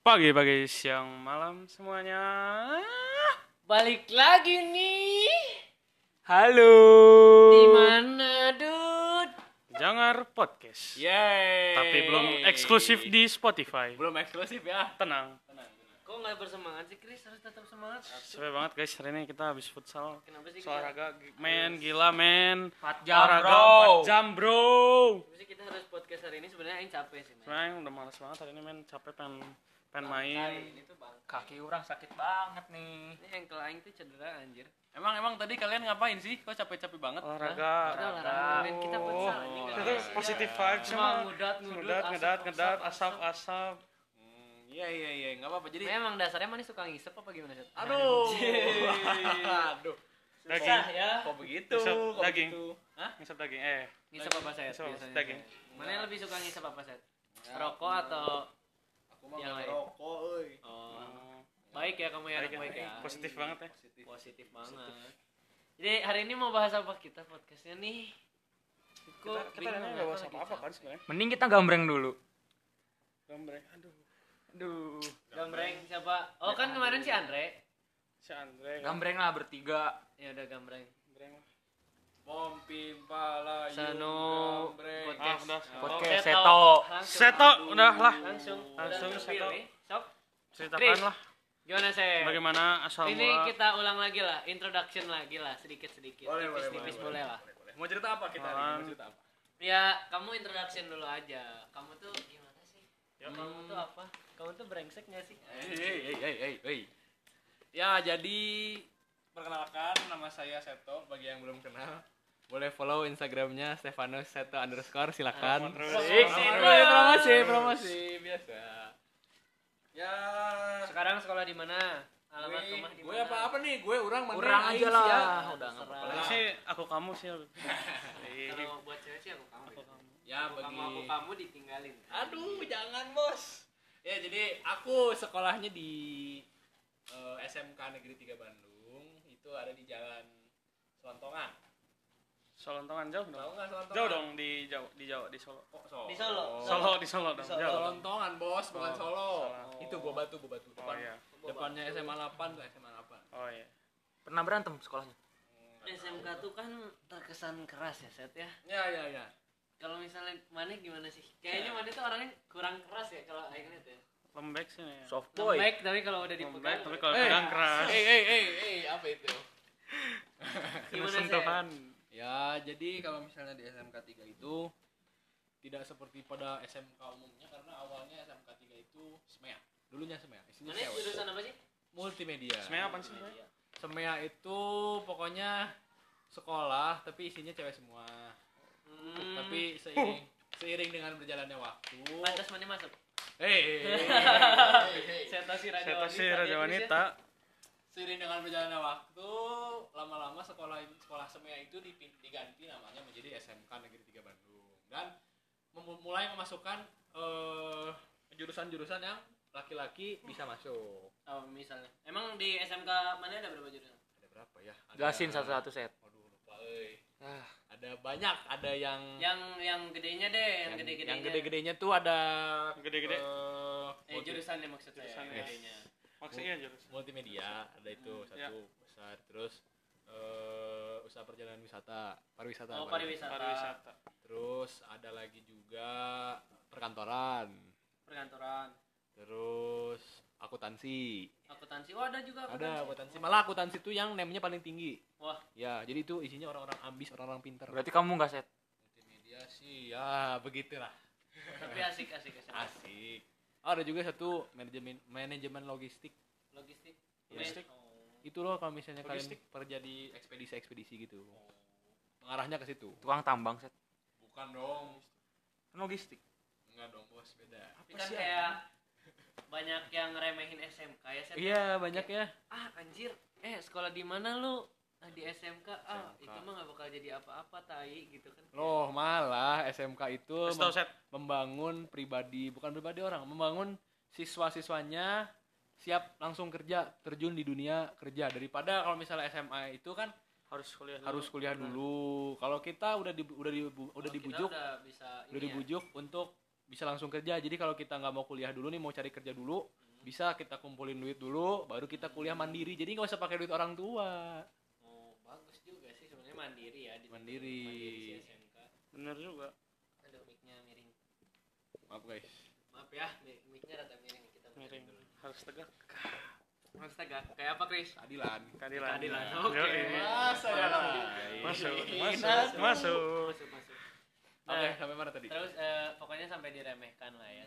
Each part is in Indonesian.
Pagi, pagi, siang, malam semuanya. Balik lagi nih. Halo. Di mana, Dud? Jangar podcast. Yeay. Tapi belum eksklusif di Spotify. Belum eksklusif ya. Tenang. Kok nggak bersemangat sih, Chris? Harus tetap semangat. Sesuai banget guys, hari ini kita habis futsal. Kenapa sih? Olahraga, men, gila men. 4 jam, Olahraga bro. 4 jam, bro. Kenapa sih kita harus podcast hari ini sebenarnya yang capek sih, men. Sebenarnya udah males banget hari ini men, capek pengen pengen Kali main. kaki orang sakit banget nih Ini ankle aing tuh cedera anjir. Emang emang tadi kalian ngapain sih? Kok capek-capek banget? Olahraga. Kita olahraga. Kita futsal ini Oh, nggak itu ada. positif vibes Cuma ngudat, ngudat, ngedat, ngedat, ngedat, asap, asap. Hmm, Iya iya iya, nggak apa-apa. Jadi Memang dasarnya manis suka ngisep apa gimana sih? aduh. aduh. Daging. ya. Kok begitu? Kok daging. begitu? Hah? Ngisep daging. Eh, Ngisep apa saya Ngisep? Daging. Mana yang lebih suka ngisep apa set? Rokok atau Aku mah Yang lain. euy. oh, baik ya kamu ya anak baik ya. Positif banget ya. Positif. Positif banget. Jadi hari ini mau bahas apa kita podcastnya nih? Kita kita bingung ya, nggak bahas apa-apa kan sebenarnya. mending kita gambreng dulu Gambreng. Aduh. aduh Gambreng siapa? Oh kan kemarin si Andre. Si Andre. gambreng lah bertiga Ya udah gambreng. Gambreng. Gambreng. podcast. Ah. Podcast Seto. Seto. Udah lah. Langsung. Langsung Seto. Sok. Ceritakan lah Gimana sih? bagaimana asal Ini mula. kita ulang lagi lah, introduction lagi lah, sedikit-sedikit. Boleh, boleh, Tipis-tipis boleh, boleh lah. Mau cerita apa kita hari ini? Mau cerita apa? Ya, kamu introduction dulu aja. Kamu tuh gimana sih? Ya, kamu tuh apa? Kamu tuh brengsek gak sih? Hei, hei, hei, hei, hei. Ya, jadi perkenalkan nama saya Seto. Bagi yang belum kenal, boleh follow Instagramnya Stefanus Seto underscore. Silakan. Terus. Promosi, promosi, promosi, biasa. Ya, Sekarang sekolah di mana? Alamat gue, rumah di gue apa apa nih? Gue orang mana? kurang Aing aja lah ya. udah nggak apa-apa sih aku kamu sih. Iya. Kalau buat cewek sih aku kamu. Aku ya. kamu. Ya, Aku bagi kamu aku kamu ditinggalin. Aduh, jangan bos. Ya jadi aku sekolahnya di eh, SMK Negeri 3 Bandung. Itu ada di Jalan Selontongan. Solontongan jauh Tahu dong. nggak Selontongan? Jauh dong di Jawa, di Jawa, di Solo. Kok Solo? Di Solo. Solo di Solo dong. Solo. Jauh. Selontongan bos, bukan Oh, Solo. salah. Itu gua batu, gua batu. Oh Depan, iya. Depannya SMA 8 tuh SMA 8. Oh iya. pernah berantem sekolahnya SMK tuh kan terkesan keras ya, Set ya. Ya ya ya. Kalau misalnya mana gimana sih? Kayaknya mana tuh orangnya kurang keras ya kalau Aing lihat ya. Lembek sih nih. soft boy Baik, tapi kalau udah Lembek dipegang. tapi kalau Eh, pegang keras. Eh eh eh eh apa itu? Gimana sih? Ya, jadi kalau misalnya di SMK 3 itu tidak seperti pada SMK umumnya karena awalnya SMK 3 itu SMEA. Dulunya SMEA, isinya Mana cewek. jurusan apa sih? Multimedia. Sebenarnya apa sih? SMEA itu pokoknya sekolah tapi isinya cewek semua. Hmm. Tapi seiring seiring dengan berjalannya waktu. pantas mana masuk? Hei, Saya si raja Saya wanita. sih dia raja tulisnya. wanita. Seiring dengan berjalannya waktu, lama-lama sekolah sekolah SMEA itu diganti namanya menjadi SMK Negeri 3 Bandung dan mem- mulai memasukkan eh, jurusan-jurusan yang laki-laki bisa masuk. Oh, misalnya. Emang di SMK mana ada berapa jurusan? Ada berapa ya? Ada, jelasin satu-satu set Waduh, lupa euy. ah Ada banyak, ada yang Yang yang gedenya deh, yang gede-gedenya. yang gede-gedenya tuh ada Gede-gede. eh, Eh, multi- jurusannya maksud saya. Jurusannya. gedenya. Maksudnya jurus. multimedia ada itu Hmm, satu besar terus eh, usaha perjalanan wisata pariwisata Oh, pariwisata. pariwisata. Pariwisata. terus ada lagi juga perkantoran Perkantoran. terus akuntansi Akuntansi. Oh, ada juga ada akuntansi malah akuntansi itu yang name-nya paling tinggi Wah, ya jadi itu isinya orang-orang ambis orang-orang pintar berarti kamu nggak set multimedia sih ya begitulah tapi asik asik asik. asik oh, ada juga satu manajemen manajemen logistik Logistik. Logistik. Oh. itu loh kalau misalnya Logistik. kalian kerja di ekspedisi ekspedisi gitu mengarahnya ke situ tukang tambang set bukan dong Kan logistik enggak dong bos beda Tapi kan kayak banyak yang ngeremehin SMK ya, Seth? iya banyak ya Ah, anjir. Eh, sekolah di mana lu? Ah, di SMK. Ah, SMK. itu mah gak bakal jadi apa-apa, tai gitu kan. loh malah SMK itu mem- set. membangun pribadi bukan pribadi orang membangun siswa-siswanya siap langsung kerja terjun di dunia kerja daripada kalau misalnya SMA itu kan Harus kuliah. dulu. harus kuliah dulu kalau kita udah di, udah di, udah dibujuk udah bisa udah ini ya. dibujuk untuk bisa langsung kerja jadi kalau kita nggak mau kuliah dulu nih mau cari kerja dulu Hmm. bisa kita kumpulin duit dulu baru kita kuliah mandiri jadi nggak usah pakai duit orang tua Oh, bagus juga sih sebenarnya mandiri ya. di- Mandiri. mandiri si SMK. Bener juga. Aduh, mic-nya miring. maaf guys Maaf ya, mic- mic-nya rada miring kita Miring. dulu. Harus tegak. Mas tegak. Kayak apa, Kris? keadilan Keadilan. Keadilan, oke. ya Masuk. Masuk. Masuk. Masuk. Masuk, masuk. oke Nah, sampai mana tadi Terus eh, pokoknya sampai diremehkan lah ya.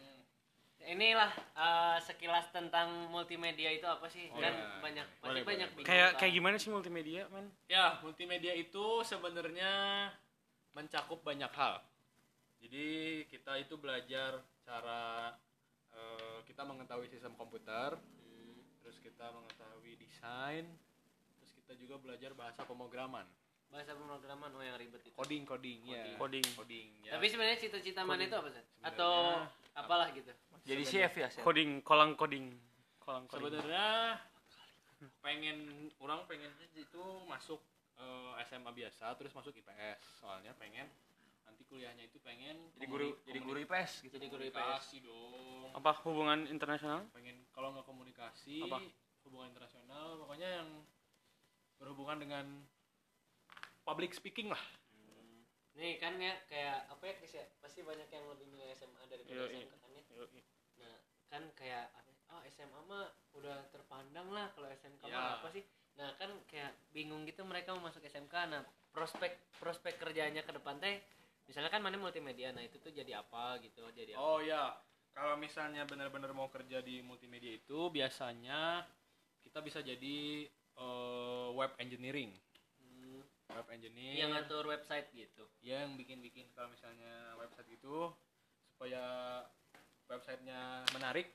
Inilah eh, sekilas tentang multimedia itu apa sih? Oh, kan iya. banyak Boleh, pasti boleh, banyak boleh. Kayak kayak gimana sih multimedia, man? ya multimedia itu sebenarnya mencakup banyak hal jadi kita itu belajar cara eh, kita mengetahui sistem komputer Hmm, terus kita mengetahui desain terus kita juga belajar bahasa pemrograman bahasa pemrograman oh yang ribet itu. coding coding ya Coding. coding ya Tapi sebenarnya cita-cita mana Coding. itu apa sih? Atau apalah gitu. Jadi chef ya, Set? Coding, kolang coding. Kolang coding. sebenarnya pengen orang pengennya itu masuk eh, SMA biasa terus masuk IPS soalnya pengen nanti kuliahnya itu pengen Jadi guru jadi guru IPS gitu. Jadi guru IPS. komunikasi dong Apa hubungan internasional? pengen kalau nggak komunikasi Apa? hubungan internasional pokoknya yang berhubungan dengan public speaking lah Nih kan ya kayak apa ya Kris ya? Pasti banyak yang lebih milih SMA daripada SMK kan ya. Yoi. Nah, kan kayak oh SMA mah udah terpandang lah kalau SMK Ya. mah apa sih? Nah, kan kayak bingung gitu mereka mau masuk SMK. Nah, prospek prospek kerjanya ke depan teh misalnya kan mana multimedia. Nah, itu tuh jadi apa gitu, jadi apa? oh ya kalau misalnya benar-benar mau kerja di multimedia itu biasanya kita bisa jadi eh, web engineering web engineering yang ngatur website gitu. ya yang bikin-bikin kalau misalnya website itu supaya websitenya menarik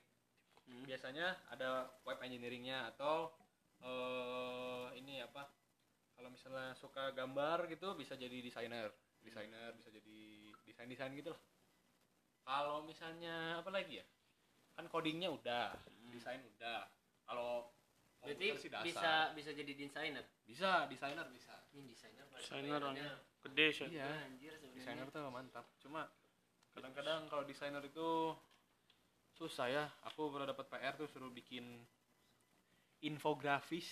Hmm. biasanya ada web engineeringnya atau eh ini apa kalau misalnya suka gambar gitu bisa jadi desainer. Desainer bisa jadi desain desain gitu lah. Kalau misalnya apa lagi ya kan codingnya udah desain udah. Kalau Berarti dasar. bisa bisa jadi desainer. bisa desainer bisa Ini desainer Desainer bayarannya Gede sih. iya Anjir sebenarnya. desainer tuh mantap cuma kadang-kadang kalau desainer itu susah ya aku pernah dapat PR tuh suruh bikin infografis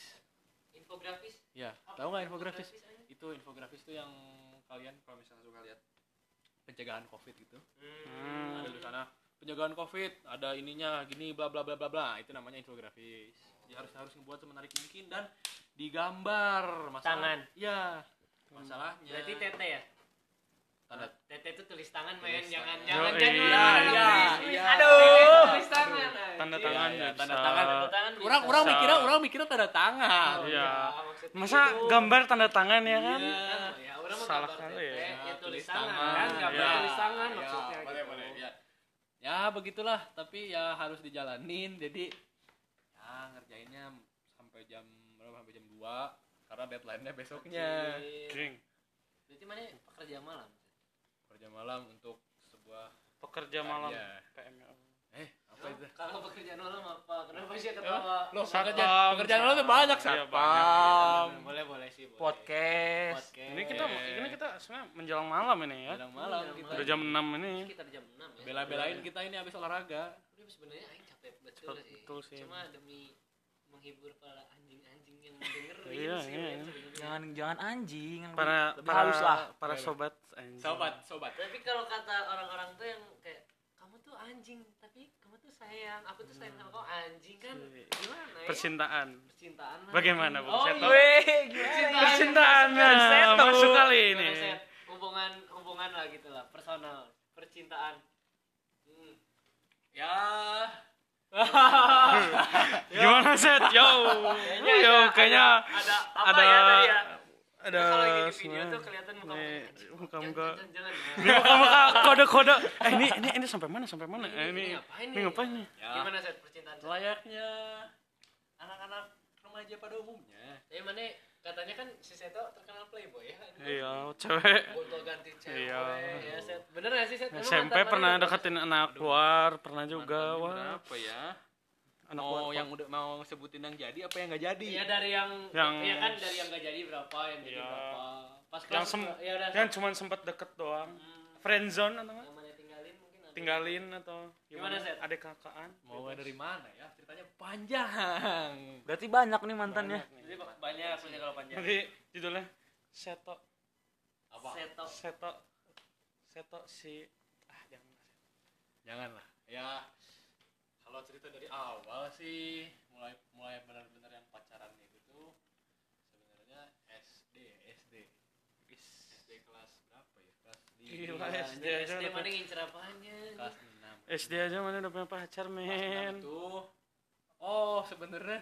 Infografis. ya tahu nggak infografis anjing? itu infografis tuh yang kalian kalau misalnya suka lihat pencegahan covid gitu Hmm. ada di sana pencegahan covid ada ininya gini bla bla bla bla bla itu namanya infografis ya harus harus membuat semenarik mungkin dan digambar masalah Tangan. ya masalahnya Berarti tete ya? tanda Tete itu tulis tangan men, Tulis jangan tangan. jangan jangan. iya, jangan, iya, iya. Aduh, tulis tangan. Tanda tangan Iya, ya tanda tangan. Tanda tangan orang orang mikirnya orang mikirnya tanda tangan Oh, Iya. Masa gitu. gambar tanda tangan ya kan? Iya. Salah kali ya. ya tulis tangan kan, gambar Iya. tulis tangan Ya, maksudnya boleh gitu. boleh ya ya begitulah tapi ya harus dijalanin jadi ya ngerjainnya sampai jam berapa sampai jam 2 karena deadline-nya besoknya. King. Berarti mana pekerja malam? kerja malam untuk sebuah Pekerja malam. Iya. PML. Apa itu Kalau pekerjaan malam apa? Kenapa sih ketawa? lo Satpam. pekerjaan pekerjaan lo tuh banyak Iya, satpam Boleh boleh sih. boleh. Podcast. Podcast. Ini kita ini kita sebenarnya menjelang malam ini ya. Bilang malam kita Udah jam 6 ini. sekitar jam 6 ya. bela-belain kita ini habis olahraga Udah sebenarnya aing capek betul, Betul, sih. betul sih. Cuma demi menghibur para anjing-anjing yang mendengerin Iya, sih iya, iya. Jangan jangan anjing. yang Para lebih para halus lah. para Iya, sobat anjing. sobat sobat Tapi kalau kata orang-orang tuh yang kayak kamu tuh anjing, tapi sayang, aku tuh sayang sama kamu anjing kan Iya. gimana ya? Percintaan. Percintaan. Bagaimana, Bung Oh, Seto? iya. Weh, gimana? Percintaan Seto. masuk kali ini. Hubungan hubungan lah gitu lah, personal, percintaan. Hmm. ya Gimana set? Yo. Kayaknya Yo, ada- kayaknya ada apa ada ya ada Kalau lagi di video tuh kelihatan muka-muka. Ini muka-muka kode-kode. Eh ini ini ini sampai mana? Sampai mana? Eh, ini ngapain ini ngapain nih? ya Gimana set percintaan? Set? layaknya anak-anak remaja pada umumnya Ya mana katanya kan si Seto terkenal playboy ya? Iya, cewek. Gonta ganti cewek. Iya. Ya, Set. Bener gak sih Set? SMP pernah deketin anak luar, pernah juga. Wah, berapa ya anak mau yang udah mau sebutin yang jadi apa yang nggak jadi Iya dari yang, Yang- Iya kan dari yang gak jadi berapa, yang jadi Iya. berapa. Pas yang kelas sem ya udah. yang cuma sempat deket doang. Hmm, Friend zone atau nggak? yang tinggalin mungkin ada. tinggalin atau Gimana, gimana? Adek kakaan. Mau dari mana ya? Ceritanya panjang. Berarti banyak nih mantannya. Jadi ba- banyak punya kalau panjang. Nanti judulnya Seto Apa? Seto. Seto Seto si ah jangan Janganlah. Ya kalau cerita dari awal sih mulai mulai benar-benar yang pacaran itu tuh sebenarnya SD SD SD kelas berapa ya kelas Gila, kelas SD SD udah mana ngincer apanya? kelas enam SD aja mana udah punya pacar Kelas enam men itu oh sebenarnya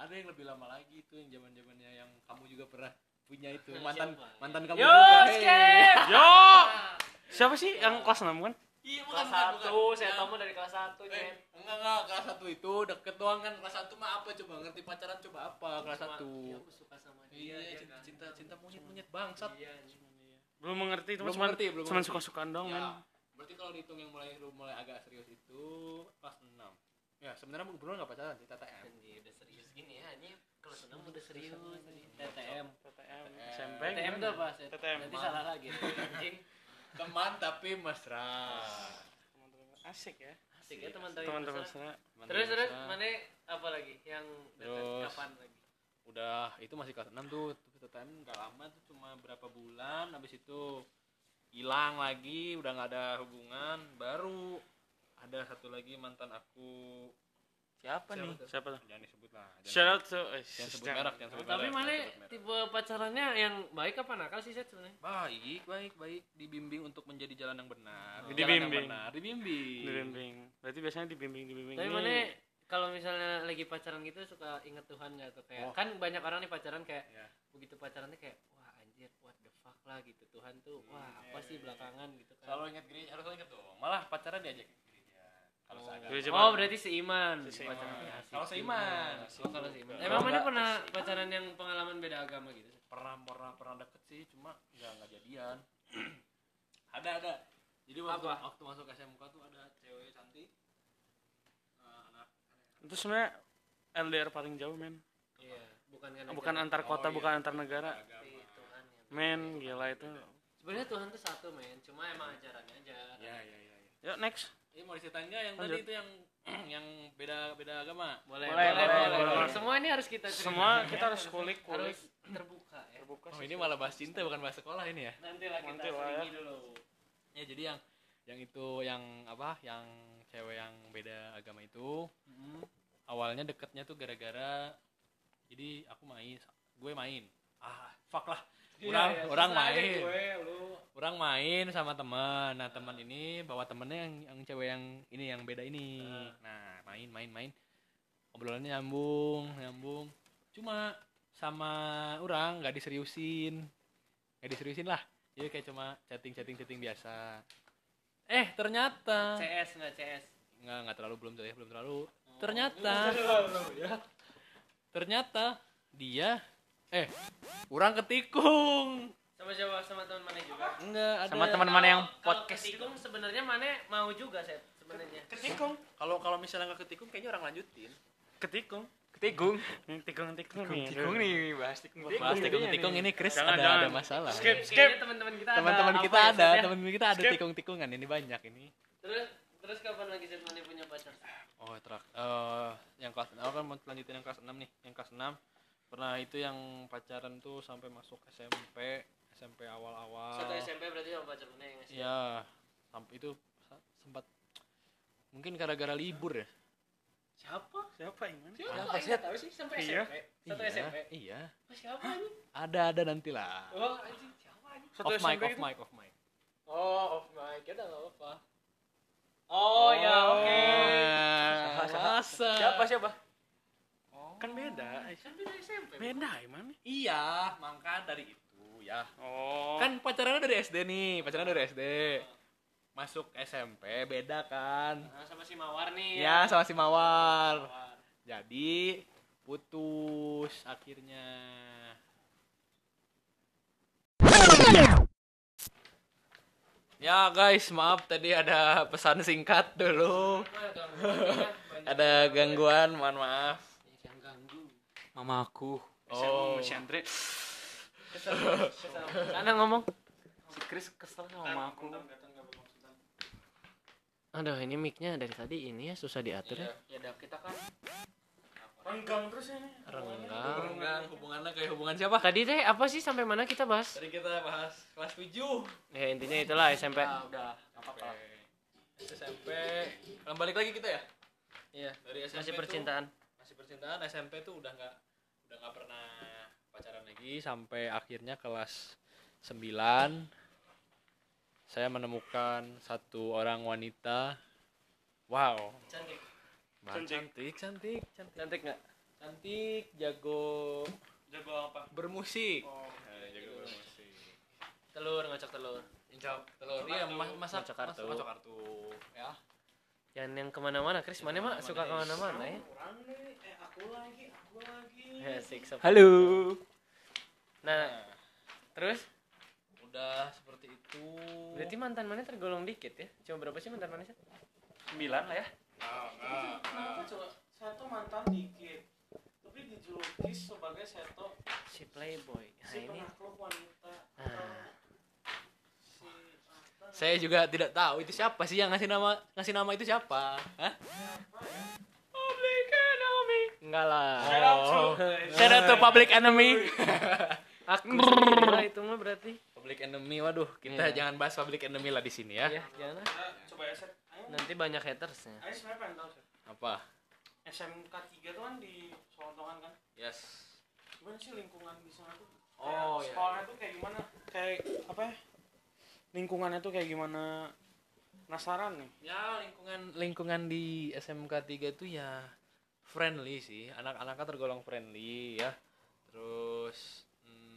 ada yang lebih lama lagi itu yang zaman zamannya yang kamu juga pernah punya itu mantan Siapa? mantan kamu Yo, juga hey. skip! Yo Siapa sih yang kelas 6 kan? Iya Kelas bukan, bukan, satu, bukan. saya Yang- tamu dari kelas satu, Eh, enggak enggak kelas satu itu deket doang kan kelas satu mah apa coba ngerti pacaran coba apa kelas Cuma, satu iya, aku suka sama dia. iya dia cinta kan. cinta cinta monyet monyet bangsat Iya, Belum mengerti Belum cuma mengerti, belum cuma mengerti. suka-sukaan dong men. ya berarti kalau dihitung yang mulai mulai agak serius itu kelas enam ya sebenarnya bener nggak pacaran sih TTM Anjir, udah serius gini ya, ini kelas enam udah serius. TTM. TTM SMP TTM itu apa? Set? TTM. Berarti salah lagi. Anjing. Teman tapi mesra Asik ya. Asik ya teman-teman. Teman-teman mesra. saya. Teman Terus terus mesra. mana apa lagi yang Terus. kapan lagi? udah itu masih kelas 6 tuh tapi nggak lama tuh cuma berapa bulan habis itu hilang lagi udah nggak ada hubungan baru ada satu lagi mantan aku Siapa nih? tuh? Siapa tuh? jangan disebut lah jangan, Shout out to eh, jangan sebut merek jangan sebut Tapi mana tipe pacarannya yang baik apa nakal sih Set sebenarnya? baik baik baik dibimbing untuk menjadi jalan yang benar Oh. Jalan yang Dibimbing. benar dibimbing Dibimbing. Berarti biasanya dibimbing dibimbing. Tapi Ini mana kalau misalnya lagi pacaran gitu suka inget Tuhan gak tuh kayak Oh. kan banyak orang nih pacaran kayak Ya. begitu pacarannya kayak wah anjir what the fuck lah gitu Tuhan tuh wah apa iya, sih iya, belakangan gitu kan. selalu ingat gereja harus ingat dong malah pacaran diajak Oh. Oh, berarti seiman. Seiman. Kalau seiman. Oh, kalau seiman. Emang mana pernah pacaran yang pengalaman beda agama gitu? pernah pernah pernah deket sih cuma nggak nggak jadian ada ada jadi waktu Apa? waktu masuk SMK tuh ada cewek cantik Eh, anak itu sebenarnya LDR paling jauh men. Iya, bukan kan Bukan antar kota, Oh, iya. bukan antar negara. Men, gila itu. Sebenarnya Tuhan tuh satu, men. Cuma emang ajarannya aja. ya ya ya, ya. Yuk next. Ini mau diceritain nggak yang Lanjut. tadi itu yang yang beda beda agama Boleh, Boleh, boleh, boleh, boleh, boleh. Semua ini harus kita cerita. Semua kita harus kulik kulik. harus terbuka ya. Terbuka oh sih. ini malah bahas cinta bukan bahas sekolah ini ya Nanti lah kita Nanti lah ya. dulu. ya jadi yang yang itu yang apa yang cewek yang beda agama itu awalnya deketnya tuh gara-gara jadi aku main gue main ah fuck lah orang Iya, iya, orang susah aja main gue. Orang main sama teman nah teman ini bawa temennya yang yang cewek yang ini yang beda ini. Nah main main main. Obrolannya nyambung nyambung. Cuma sama orang nggak diseriusin. Nggak diseriusin lah. Jadi kayak cuma chatting chatting chatting biasa. Eh ternyata CS nggak CS? nggak nggak terlalu belum ya belum terlalu. Oh, ternyata ternyata dia eh orang ketikung Sama siapa? Sama teman mana juga? enggak ada Sama teman mana yang podcast ketikung sebenarnya mana mau juga set sebenarnya. Ketikung. kalau kalau misalnya nggak ketikung kayaknya orang lanjutin Ketikung. Ketikung. Ini tikung tikung Tikung, nih. bahas tikung. bahas tikung tikung ini Chris Jangan, ada jangan. ada masalah Skip, skip. teman-teman kita ada teman-teman kita ya, ada Set, ya? kita ada Skip. tikung tikungan ini banyak ini Terus terus kapan lagi set mana punya pacar? oh terak eh yang kelas oh kan mau lanjutin yang kelas 6 nih yang kelas 6 pernah itu yang pacaran tuh sampai masuk SMP SMP awal-awal Satu SMP berarti sama pacar mana yang ngasih? ya sampai itu sempat mungkin gara-gara libur ya Siapa? Siapa ini? Siapa? Siapa, Siapa? Tahu sih sampai Iya. SMP. Satu iya, SMP. iya Oh, siapa ini? ada ada nantilah Oh, anjing siapa ini? Satu off mic SMP off gitu? mic off mic Oh, off mic. Kita enggak apa. Oh, ya oke. Eh, masa Siapa siapa? Kan beda. Kan beda SMP. Beda gimana? iya mangka dari itu ya Oh. kan pacarannya dari SD nih pacaran dari SD masuk SMP beda kan Nah, sama si Mawar nih. ya sama si Mawar Mawar. jadi putus akhirnya ya guys maaf tadi ada pesan singkat dulu ada gangguan mohon maaf yang ganggu. Mamaku. Oh. oh Andre. Kesel. Kesel. Sana ngomong. Si Chris kesel sama mamaku. Aduh, ini mic-nya dari tadi ini ya susah diatur ya. Ya udah kita kan Renggang terus ini. Renggang. Hubungan hubungannya kayak hubungan siapa? Tadi teh apa sih sampai mana kita bahas? Tadi kita bahas kelas 7. Ya intinya itulah SMP. Ah, udah apa-apa. SMP. Nah, balik lagi kita ya? Iya. Dari SMP Masih tuh- percintaan. masih percintaan SMP tuh udah nggak udah nggak pernah pacaran lagi sampai akhirnya kelas 9 saya menemukan satu orang wanita wow Cantik. Bah, cantik cantik cantik Cantik nggak? cantik jago Jago apa? bermusik Oh. Eh, jago bermusik Telur ngocok telur. Incap telur iya ma- masak Masak masak kartu. masak kartu ya Yang yang ke mana-mana, Chris mana mah suka ke mana-mana ya? Orang nih, eh aku lagi, aku lagi. Ya. Halo. Nah, terus udah seperti itu berarti mantan mana tergolong dikit ya? Cuma berapa sih mantan mana sih? Sembilan lah ya. Nah, coba saya tuh mantan dikit. Tapi dijuluki sebagai seto Si playboy. Nah, si ini penakluk wanita. Ah. Si apa? saya juga tidak tahu itu siapa sih yang ngasih nama ngasih nama itu siapa Hah? Public enemy. Enggak lah. Shout out to- Shout out to public enemy. Aku sendiri lah itu mah berarti. public enemy, waduh, kita Iya. jangan bahas public enemy lah di sini ya. Ya, jangan. lah. Coba ya, Set. Ayo. Nanti banyak hatersnya. Ayo sebenarnya pengen tahu, Set. Apa? SMK 3 tuh kan di Solontongan kan? Yes. Gimana sih lingkungan di sana tuh? Oh, Kayak iya. Sekolahnya tuh kayak gimana? Kayak apa ya? Lingkungannya tuh kayak gimana? Penasaran nih. Ya, lingkungan lingkungan di SMK 3 itu ya friendly sih. Anak-anaknya tergolong friendly ya. Terus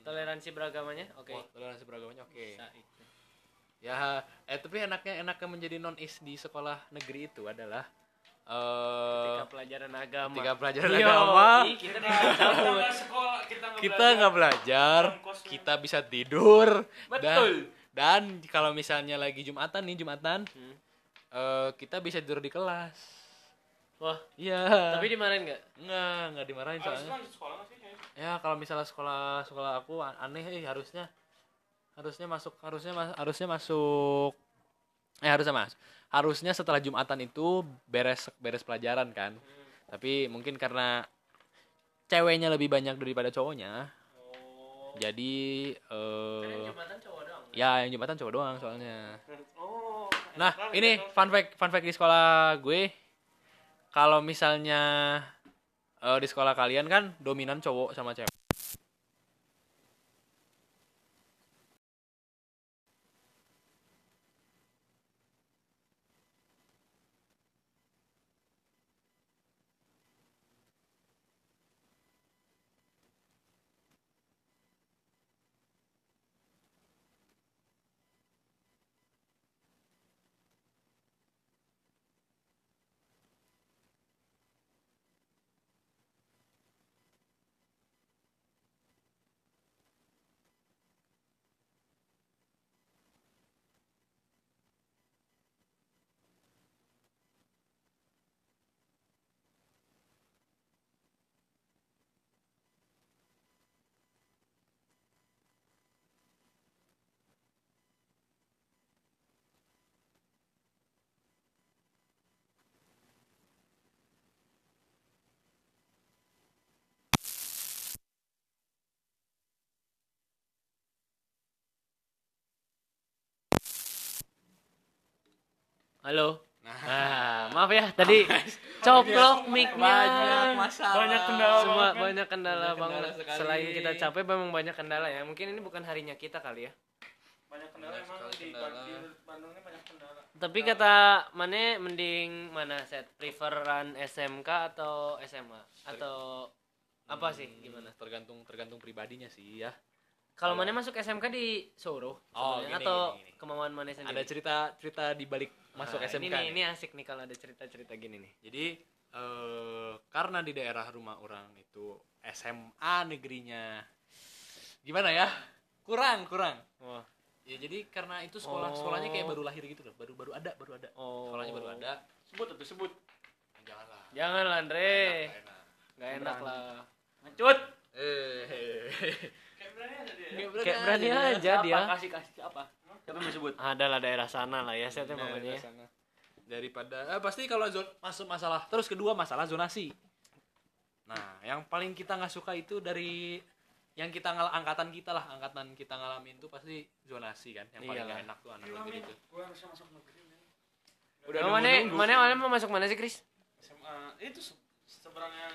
Toleransi beragamanya? Oke. wah, toleransi beragamanya oke. Bisa itu. Ya, eh tapi enaknya enaknya menjadi non is di sekolah negeri itu adalah eh Ketika pelajaran agama. ketika pelajaran Yo, agama ih, kita dicabut. sekolah, kita nggak kita belajar, kita bisa tidur. Betul. Dan, dan kalau misalnya lagi jumatan nih jumatan, Hmm. eh, kita bisa tidur di kelas. Wah, Iya. tapi dimarahin nggak? nggak nggak dimarahin Harusnya soalnya. sekolah sih? Ya kalau misalnya sekolah sekolah aku an- aneh, eh harusnya. Harusnya masuk harusnya mas, harusnya masuk eh harusnya mas. Harusnya setelah jumatan itu beres beres pelajaran kan. Tapi mungkin karena ceweknya lebih banyak daripada cowoknya Oh. jadi Kan yang eh jumatan cowok doang. ya yang jumatan cowok doang soalnya. Oh. nah ini fun fact fun fact di sekolah gue. Kalau misalnya eh, di sekolah kalian kan dominan cowok sama cewek Halo. Nah, maaf ya tadi coplok mic-nya. masalah. Banyak kendala Semua banget, kan? banyak kendala Banyak banget. kendala sekali. Selain kita capek memang banyak kendala ya. Mungkin ini bukan harinya kita kali ya. Banyak kendala Banyak emang di, kendala. di Bandung ini banyak kendala. Tapi kata mana mending mana set preferan SMK atau SMA atau apa sih gimana? tergantung tergantung pribadinya sih ya Kalau mana masuk SMK di Soro Oh, gini, atau gini, gini. kemauan mana sendiri? ada cerita cerita di balik masuk Nah, SMK Ini, nih, ini asik nih kalau ada cerita-cerita gini nih. jadi eh, karena di daerah rumah orang itu SMA negerinya gimana ya kurang kurang Wah. ya jadi karena itu sekolah Oh. sekolahnya kayak baru lahir gitu loh baru baru ada baru ada Oh. sekolahnya baru ada Sebut atau sebut. janganlah Jangan lah Andre. Nggak enak. Gak enak lah. Ngecut. eh Kayak berani aja dia. Berani aja dia. Kasih kasih apa? Siapa yang disebut? Ada lah daerah sana lah ya, saya Nah, pokoknya. ya. sana. daripada eh, pasti kalau zon masuk masalah terus kedua masalah zonasi nah yang paling kita nggak suka itu dari yang kita ngal angkatan kita lah angkatan kita ngalamin tuh pasti zonasi kan yang paling Iyalah. gak enak tuh anak negeri itu gue harusnya masuk negeri men. udah mana mana mana mau masuk mana sih Kris SMA itu se- seberangnya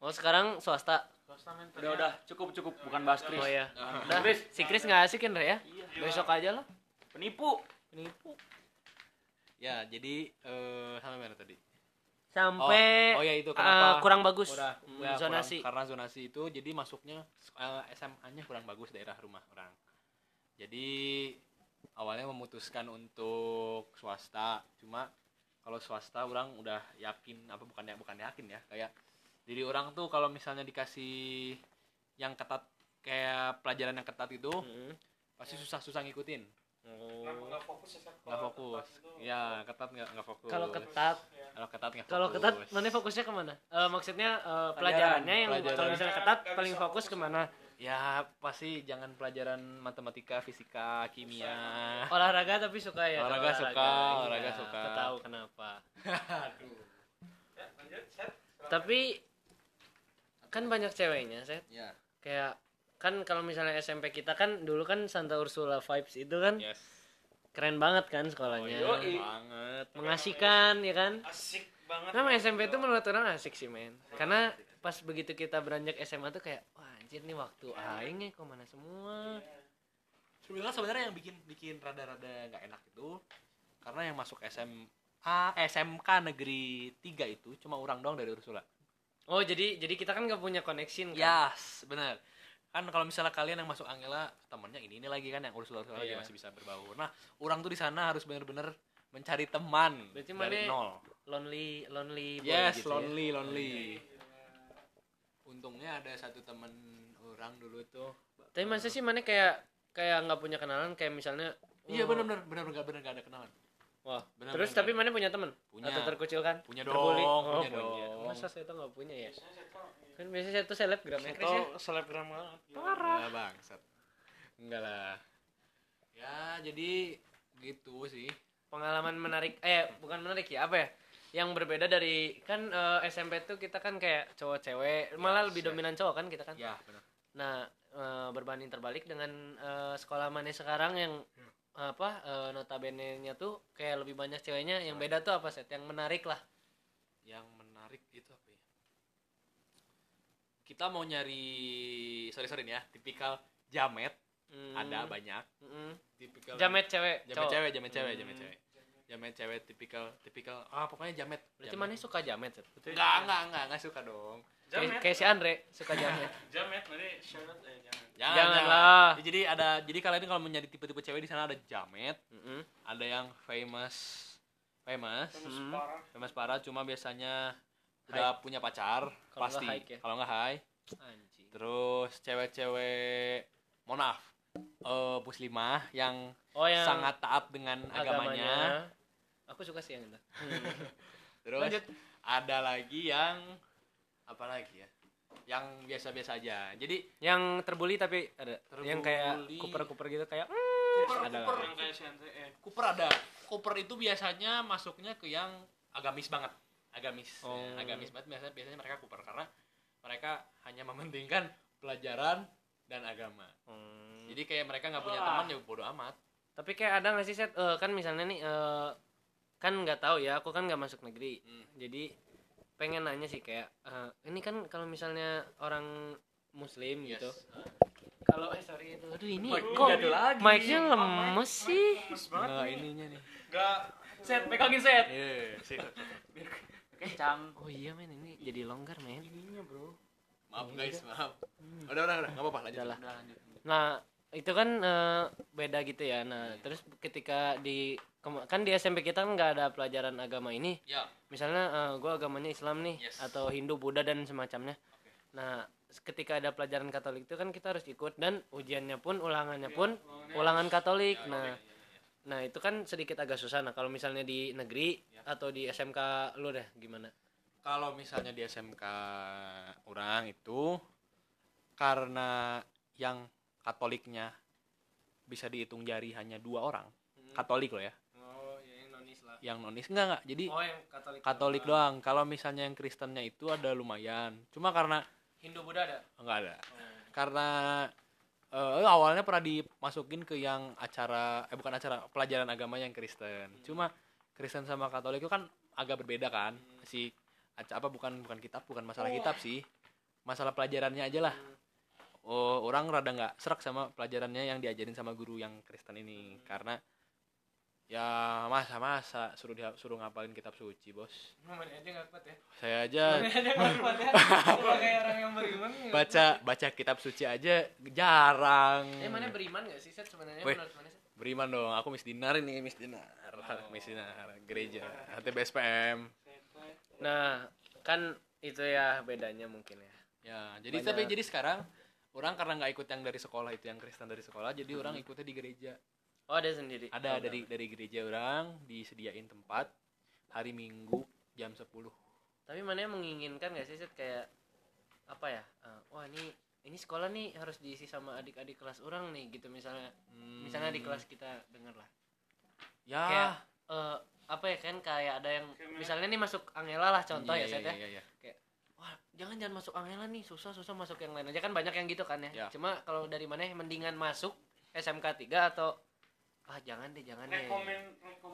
oh sekarang swasta? Swasta men Udah udah. Cukup cukup. Bukan bahas Kris. oh ya Nah, udah si Kris nggak asik kan Re, ya besok aja lah. Penipu. penipu. Ya jadi eh sampai mana tadi? Sampai oh, oh ya itu kenapa? kurang bagus. Udah, Hmm, ya, zonasi. kurang- karena zonasi itu jadi masuknya eh, SMA-nya kurang bagus daerah rumah orang. Jadi awalnya memutuskan untuk swasta, cuma kalau swasta orang udah yakin apa bukan ya bukan yakin ya kayak diri orang tuh kalau misalnya dikasih yang ketat kayak pelajaran yang ketat itu Hmm. pasti susah-susah ngikutin. Kenapa nggak fokus ya nggak fokus. ketat ya ketat nggak nggak fokus. Kalau ketat? Kalau ketat nggak kalau fokus. ketat mana fokusnya ke mana? Eh, maksudnya eh, pelajarannya yang Pelajaran. kalau misalnya ketat paling fokus ke mana? Ya pasti jangan pelajaran matematika, fisika, kimia. olahraga tapi suka ya? Olahraga kalau suka, Iya, olahraga suka. tahu kenapa. Ya, lanjut Seth. tapi kan banyak ceweknya set Ya. kayak kan kalau misalnya SMP kita kan dulu kan Santa Ursula vibes itu kan Yes. keren banget kan sekolahnya Oh, yoi. banget. mengasihkan ya kan asik banget Nah, SMP itu menurut orang asik sih men karena pas begitu kita beranjak SMA tuh kayak wah anjir nih waktu aing nih ke mana semua Sebenarnya sebenarnya yang bikin bikin rada-rada nggak enak itu karena yang masuk SMA SMK negeri 3 itu cuma orang doang dari Ursula. Oh jadi jadi kita kan nggak punya connection kan Yes, benar. Kan kalau misalnya kalian yang masuk Angela temannya ini ini lagi kan yang Ursula Ursula lagi Iya. masih bisa berbaur. Nah, orang tuh di sana harus benar-benar mencari teman Berarti dari nol. lonely lonely boy Yes, gitu ya. lonely, lonely. Untungnya ada satu teman orang dulu tuh. tapi masa sih mana kayak kayak nggak punya kenalan kayak misalnya Iya oh, benar benar benar benar benar gak ada kenalan. Wah Benar, terus tapi mana punya teman Punya. atau terkucilkan Punya dong, oh, punya dong. masa saya tuh nggak punya ya kan biasanya saya tuh selebgram ya Chris ya selebgram banget Parah bangsat. Enggak lah. Ya, jadi gitu sih. pengalaman menarik eh bukan menarik ya apa ya yang berbeda dari kan eh, SMP tuh kita kan kayak cowok cewek malah lebih yes. dominan cowok kan kita kan Ya, benar. nah eh, berbanding terbalik dengan eh, sekolah mana sekarang yang apa eh, notabene nya tuh kayak lebih banyak ceweknya yang beda tuh apa set yang menarik lah Yang menarik itu apa ya? Kita mau nyari sorry sorry nih ya, tipikal jamet Hmm, ada banyak. mm-mm. Tipikal jamet cewek jamet cowok. cewek, jamet cewek, Hmm. jamet cewek. Jamet cewek tipikal tipikal ah pokoknya jamet. berarti Jamet. mana suka jamet set Enggak, enggak, enggak, enggak suka dong. kayak, Jamet. kayak si Andre suka jamet Jamet, nanti shout out eh jangan. Jangan, Janganlah. jangan. Jadi ada jadi kalian kalau mau nyari tipe-tipe cewek di sana ada jamet, Mm-mm. ada yang famous famous Terus Hmm. parah. famous parah cuma biasanya udah punya pacar Kalau pasti nggak high ya? kalau nggak high anjing terus cewek-cewek mohon maaf eh muslimah yang oh yang sangat taat dengan agamanya, aku suka sih yang itu. Terus Lanjut. ada lagi yang apa lagi ya? Yang biasa-biasa aja. Jadi yang terbuli tapi ada. Yang kayak Terbuli. kuper-kuper gitu kayak Cooper, ada Cooper, Yang kayak eh. Cooper ada. Cooper itu biasanya masuknya ke yang agamis banget. Agamis. Oh. Ya, agamis banget. Biasanya biasanya mereka Cooper karena mereka hanya mementingkan pelajaran dan agama. Hmm. jadi kayak mereka nggak punya teman ya bodoh amat. Tapi kayak ada nggak sih set Eh, kan misalnya nih eh, kan nggak tahu ya aku kan nggak masuk negeri Hmm. jadi pengen nanya sih kayak eh, ini kan kalau misalnya orang muslim Yes. gitu kalau eh sorry itu aduh ini Mic-nya kok lagi. mic-nya lemes sih. Nggak, ininya nih Enggak Set, pegangin set. Iya, sih. Kencang. oh iya men ini jadi longgar men ininya, Bro. maaf guys maaf udah udah udah nggak apa-apa lanjut Udah lah. Udah lanjut. Nah, itu kan eh, beda gitu ya. Nah, terus ketika di kan di SMP kita kan nggak ada pelajaran agama ini. ya Misalnya gue agamanya Islam nih Yes. atau Hindu, Buddha dan semacamnya. Nah, ketika ada pelajaran Katolik itu kan kita harus ikut dan ujiannya pun ulangannya pun ulangan Katolik. Nah, nah itu kan sedikit agak susah. Nah, kalau misalnya di negeri atau di SMK lu deh gimana? kalau misalnya di SMK orang itu karena yang Katoliknya bisa dihitung jari hanya dua orang. Katolik loh ya. Oh, ya non lah. Yang nonis. Enggak enggak. Jadi oh yang katolik Katolik doang. kalau misalnya yang Kristennya itu ada lumayan. Cuma karena Hindu Buddha ada? Enggak ada. Karena eh, awalnya pernah dimasukin ke yang acara eh bukan acara pelajaran agama yang Kristen. Cuma Kristen sama Katolik itu kan agak berbeda kan. Si aca- apa bukan bukan kitab bukan masalah kitab sih. Masalah pelajarannya aja lah oh orang rada nggak serak sama pelajarannya yang diajarin sama guru yang Kristen ini. Karena ya masa masa suruh dia suruh ngapalin kitab suci bos. Mana aja nggak kuat ya? Saya aja. Aja kuat ya? Sebagai orang yang beriman baca baca kitab suci aja jarang. Eh mana beriman nggak sih set sebenarnya? Weh. menurut mana Set? beriman dong. Aku Miss Dinar ini Miss Dinar. Miss Dinar gereja. HTB SPM nah kan itu ya bedanya mungkin ya. Ya jadi Banyak. tapi jadi sekarang orang karena nggak ikut yang dari sekolah itu yang Kristen dari sekolah jadi orang ikutnya di gereja. Oh ada sendiri? Ada Oh, dari dari gereja orang disediain tempat hari Minggu jam 10 tapi mana yang menginginkan gak sih Set? kayak apa ya eh, wah ini ini sekolah nih harus diisi sama adik-adik kelas orang nih gitu. Misalnya Hmm, misalnya di kelas kita denger lah ya. Kayak eh, apa ya kan? Kayak ada yang misalnya nih masuk Angela lah contoh Iya, ya Set iya, ya. iya, iya. Wah jangan jangan masuk Angela nih susah susah masuk yang lain aja kan banyak yang gitu kan ya Ya. cuma kalau dari mana mendingan masuk SMK 3 atau ah jangan deh jangan deh Recommend,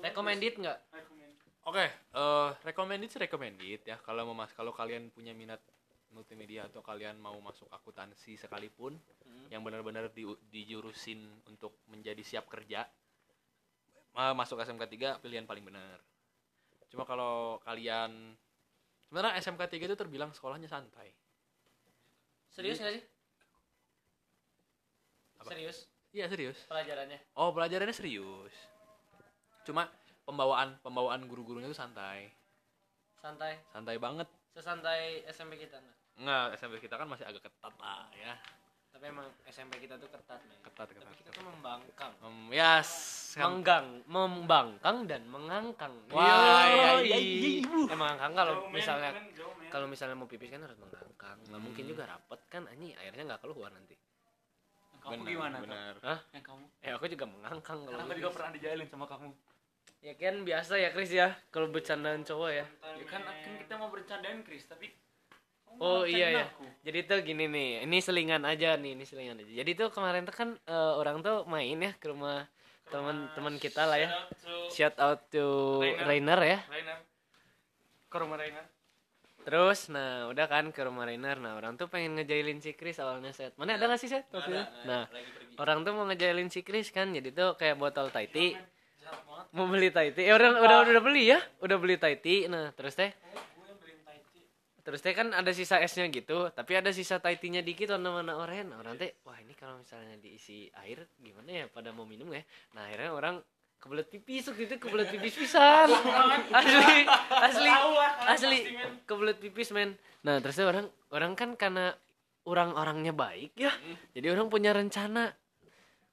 recommended nggak Recommend. Oke, eh recommended sih recommended ya. Kalau mau mas, kalau kalian punya minat multimedia atau kalian mau masuk akuntansi sekalipun, yang benar-benar di, dijurusin untuk menjadi siap kerja, ma- masuk SMK 3 pilihan paling benar. Cuma kalau kalian sebenarnya SMK 3 itu terbilang sekolahnya santai. serius nggak sih Apa? serius Iya serius. pelajarannya Oh pelajarannya serius. Cuma pembawaan pembawaan guru-gurunya itu santai, santai santai banget. sesantai SMP kita nggak Enggak, SMP kita kan masih agak ketat lah ya. tapi emang SMP kita tuh ketat men Ketat tapi ketat. kita tuh membangkang Um, yes. Menggang membangkang dan mengangkang Wah, iya, iya, Yoi. iya, iya, ibu. Eh, mengangkang kalau misalnya kalau misalnya mau pipis kan harus mengangkang nggak mungkin Hmm. juga rapet kan ini airnya nggak keluar nanti kamu Benar, gimana? Benar. Hah? Yang kamu? eh aku juga mengangkang kalau Karena juga pernah dijalin sama kamu. ya kan biasa ya Chris ya kalau bercandaan cowok ya Ya kan, kan kita mau bercandain Chris, tapi Oh iya ya. aku. Jadi tuh gini nih, ini selingan aja nih, ini selingan aja. Jadi tuh kemarin tuh kan eh, orang tuh main ya ke rumah teman-teman kita lah ya. Shout out to Rainer. Rainer ya. Rainer. Ke rumah Rainer. Terus nah udah kan ke rumah Rainer. Nah orang tuh pengen ngejailin si Chris awalnya set. Mana ada gak sih set? waktu itu? Nah orang tuh mau ngejailin si Chris kan. Jadi tuh kayak botol banget. Mau beli Thai tea. Eh udah, udah udah beli ya. Udah beli Thai tea. Nah terus teh Gue yang beliin Thai tea. Terus teh kan ada sisa esnya gitu, tapi ada sisa Thai tea-nya dikit warna-warna oranye. Nah, orang teh, wah ini kalau misalnya diisi air gimana ya pada mau minum ya? Nah, akhirnya orang kebelet pipis waktu itu kebelet pipis pisan. asli, asli, asli kebelet pipis men. Nah, terus teh orang orang kan karena orang-orangnya baik ya. Jadi orang punya rencana.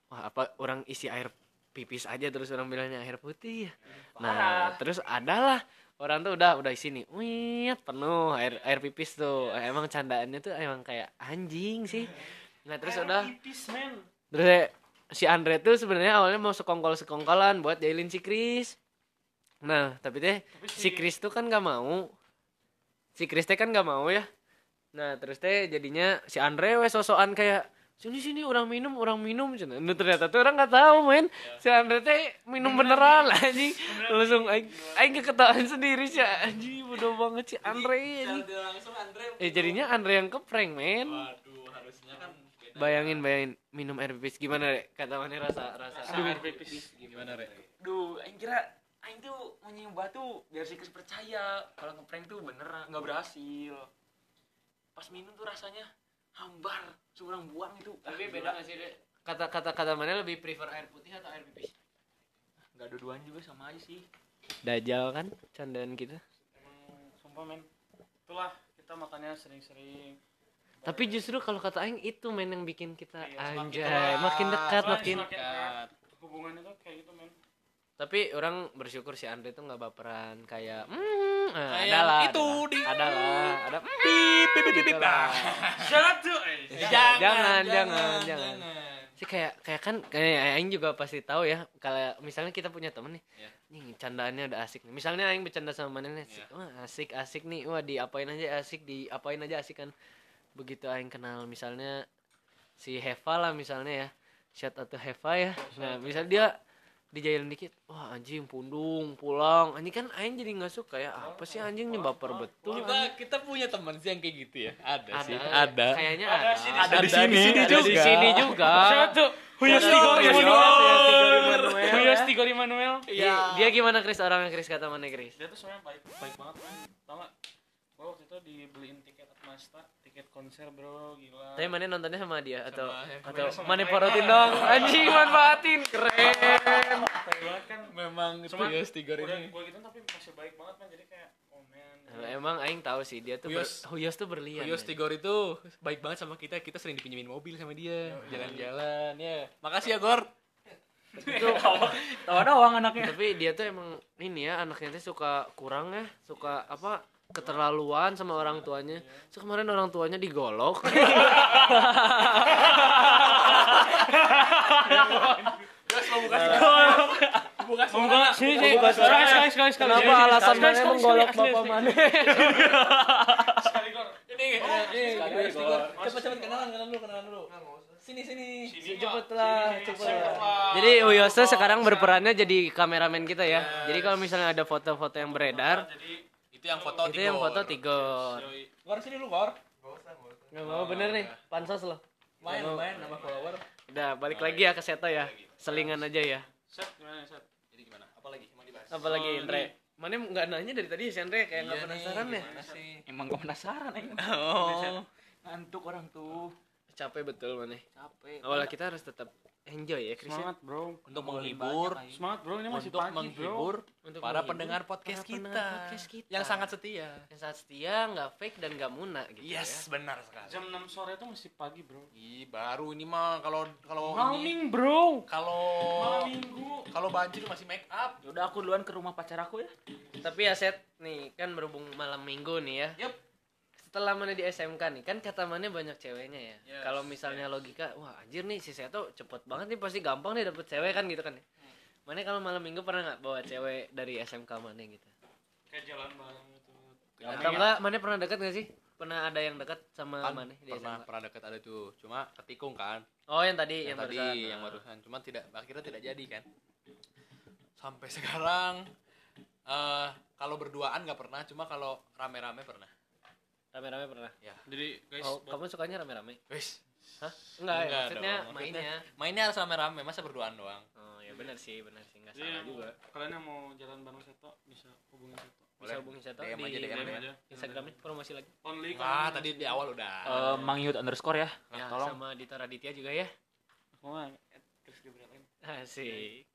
Wah, apa orang isi air pipis aja terus orang bilangnya air putih ya. Nah, terus adalah orang tuh udah udah isi nih. Wih, penuh air air pipis tuh. Emang candaannya tuh emang kayak anjing sih. Nah, terus Air udah Pipis, terus ya, si Andre tuh sebenarnya awalnya mau sekongkol sekongkolan buat jailin si Chris. Nah, tapi teh si Chris tuh kan gak mau. Si Chris teh kan gak mau ya. Nah, terus teh jadinya si Andre we sosokan kayak sini sini orang minum orang minum cina. Nah, ternyata tuh orang nggak tahu men si Andre teh minum beneran lah anjing langsung aing aing keketahuan sendiri sih anjing bodoh banget si Andre anjing. Andre. eh jadinya Andre yang keprank men Waduh, harusnya kan bayangin bayangin minum air pipis gimana Rek? kata mana rasa rasa Air pipis. Gimana, Rek? Duh, aing kira aing tuh mau nyium batu biar si Chris percaya kalau ngeprank tuh beneran nggak berhasil. Pas minum tuh rasanya hambar, seorang buang itu. tapi beda nggak sih Dek? kata kata kata mana lebih prefer air putih atau air pipis Enggak dua-duaan juga sama aja sih. Dajjal kan candaan kita Emang sumpah men. Itulah kita makannya sering-sering. tapi justru kalau kata Aing itu men yang bikin kita Iya, anjay dekat. makin dekat makin semakin dekat, Hubungannya tuh kayak gitu men. Tapi orang bersyukur si Andre tuh nggak baperan kayak hmm ah, Kayak ada lah itu ada di- lah, ada Pip, pip, pip, pip, eh, jangan jangan jangan si sih kayak kayak kan kayak aing juga pasti tahu ya kalau misalnya kita punya temen nih Iya. nih candaannya udah asik nih. Misalnya aing bercanda sama mana nih Iya. wah asik asik nih wah diapain aja asik diapain aja asik kan. Begitu aing kenal misalnya si Heva lah misalnya ya shout out to Heva ya. Nah misal dia dijailin dikit. Wah anjing pundung pulang. Anjing kan aing jadi nggak suka ya. Apa sih anjing nih baper betul. Kita kita punya teman sih yang kayak gitu ya. Ada, sih. Ada. Ada kayaknya Ada ada. sih di ada di Ada sini ada di juga. sini juga. Satu. Huyos Ada Tigor Huyos Immanuel. Huyos. Tigor Immanuel. Dia, dia gimana Chris? Orangnya Chris kata mana Chris? Dia tuh sebenarnya baik baik banget man. Gua waktu itu dibeliin tiket Atmasta, tiket konser bro, gila. Tapi mana nontonnya sama dia atau Sama- atau sama mana porotin dong? Anjing manfaatin keren. kan. memang itu ya udah ini gua gitu tapi masih baik banget man. Jadi kayak oh man. Nah, emang aing tahu sih dia tuh ber, Huyos. Huyos tuh berlian. Yo men. Stigor itu baik banget sama kita kita sering dipinjemin mobil sama dia jalan-jalan ya makasih ya Gor Tawa doang anaknya. Tapi dia tuh emang ini ya anaknya tuh suka kurang ya, suka apa keterlaluan sama orang tuanya. So kemarin orang tuanya digolok. Gua sini sini. Kenapa alasan mana menggolok bapak mana? Sekali Gor. ini Cepet cepet kenalan kenalan dulu kenalan dulu. Sini sini. Cepet. Jadi Uyos tuh sekarang berperannya jadi kameramen kita ya. Jadi kalau misalnya ada foto-foto yang beredar, Jadi itu yang foto itu yang foto Tigor. yoi. Gor sini lu Gor. Nggak mau bener nih, pansos loh. Main main nama follower. Udah balik lagi ya ke Seto ya. Selingan aja ya. Set gimana set? jadi gimana apa lagi mau dibahas Apalagi Oh, Andre. Mana nggak nanya dari tadi si Andre kayak nggak Iya penasaran nih, ya. sih Emang gua penasaran aing. oh Ngantuk orang tuh. Capek betul mana. Capek. Awalnya kita harus tetap enjoy ya Chris ya. Semangat bro. untuk Mau menghibur Semangat bro ini masih untuk pagi bro. menghibur Untuk para menghibur pendengar podcast para kita pendengar podcast kita. yang sangat setia yang sangat setia, nggak fake dan nggak muna gitu ya. yes benar sekali Jam 6 sore itu masih pagi bro. Ih, baru ini mah kalau kalau ini Morning bro. kalau Malam minggu. kalau banjir masih make up Yaudah aku duluan ke rumah pacar aku ya. Tapi ya set nih kan berhubung malam minggu nih ya. Yup. Setelah mana di SMK nih kan kata mana banyak ceweknya ya. Yes, Kalau misalnya logika, wah anjir nih si Seto cepet banget nih pasti gampang nih dapet cewek kan gitu kan ya. Mana kalau malam minggu pernah nggak bawa cewek dari SMK mana gitu? Kayak jalan bareng gitu. Atau enggak mana pernah deket gak sih? Pernah ada yang dekat sama kan mana di pernah SMK? pernah deket ada tuh cuma ketikung kan Oh yang tadi yang, yang, tadi barusan. yang barusan cuma tidak akhirnya tidak jadi kan sampai sekarang eh kalau berduaan nggak pernah cuma kalau rame-rame pernah Rame-rame pernah. ya Jadi guys, Oh, kamu sukanya rame-rame? wis Hah? Enggak, ya, maksudnya dong, mainnya. mainnya harus rame-rame masa berduaan doang Oh, ya benar sih, benar sih enggak salah juga. kalian yang mau jalan bareng Seto bisa hubungin Seto. Bisa hubungi Seto DM di aja, DM aja. Instagramnya promosi lagi. Only ah kalian tadi di awal udah Eh, Mang Yud underscore ya. Ya, tolong. sama Dito Raditya juga ya. Wah, Chris Gabriel. Asik.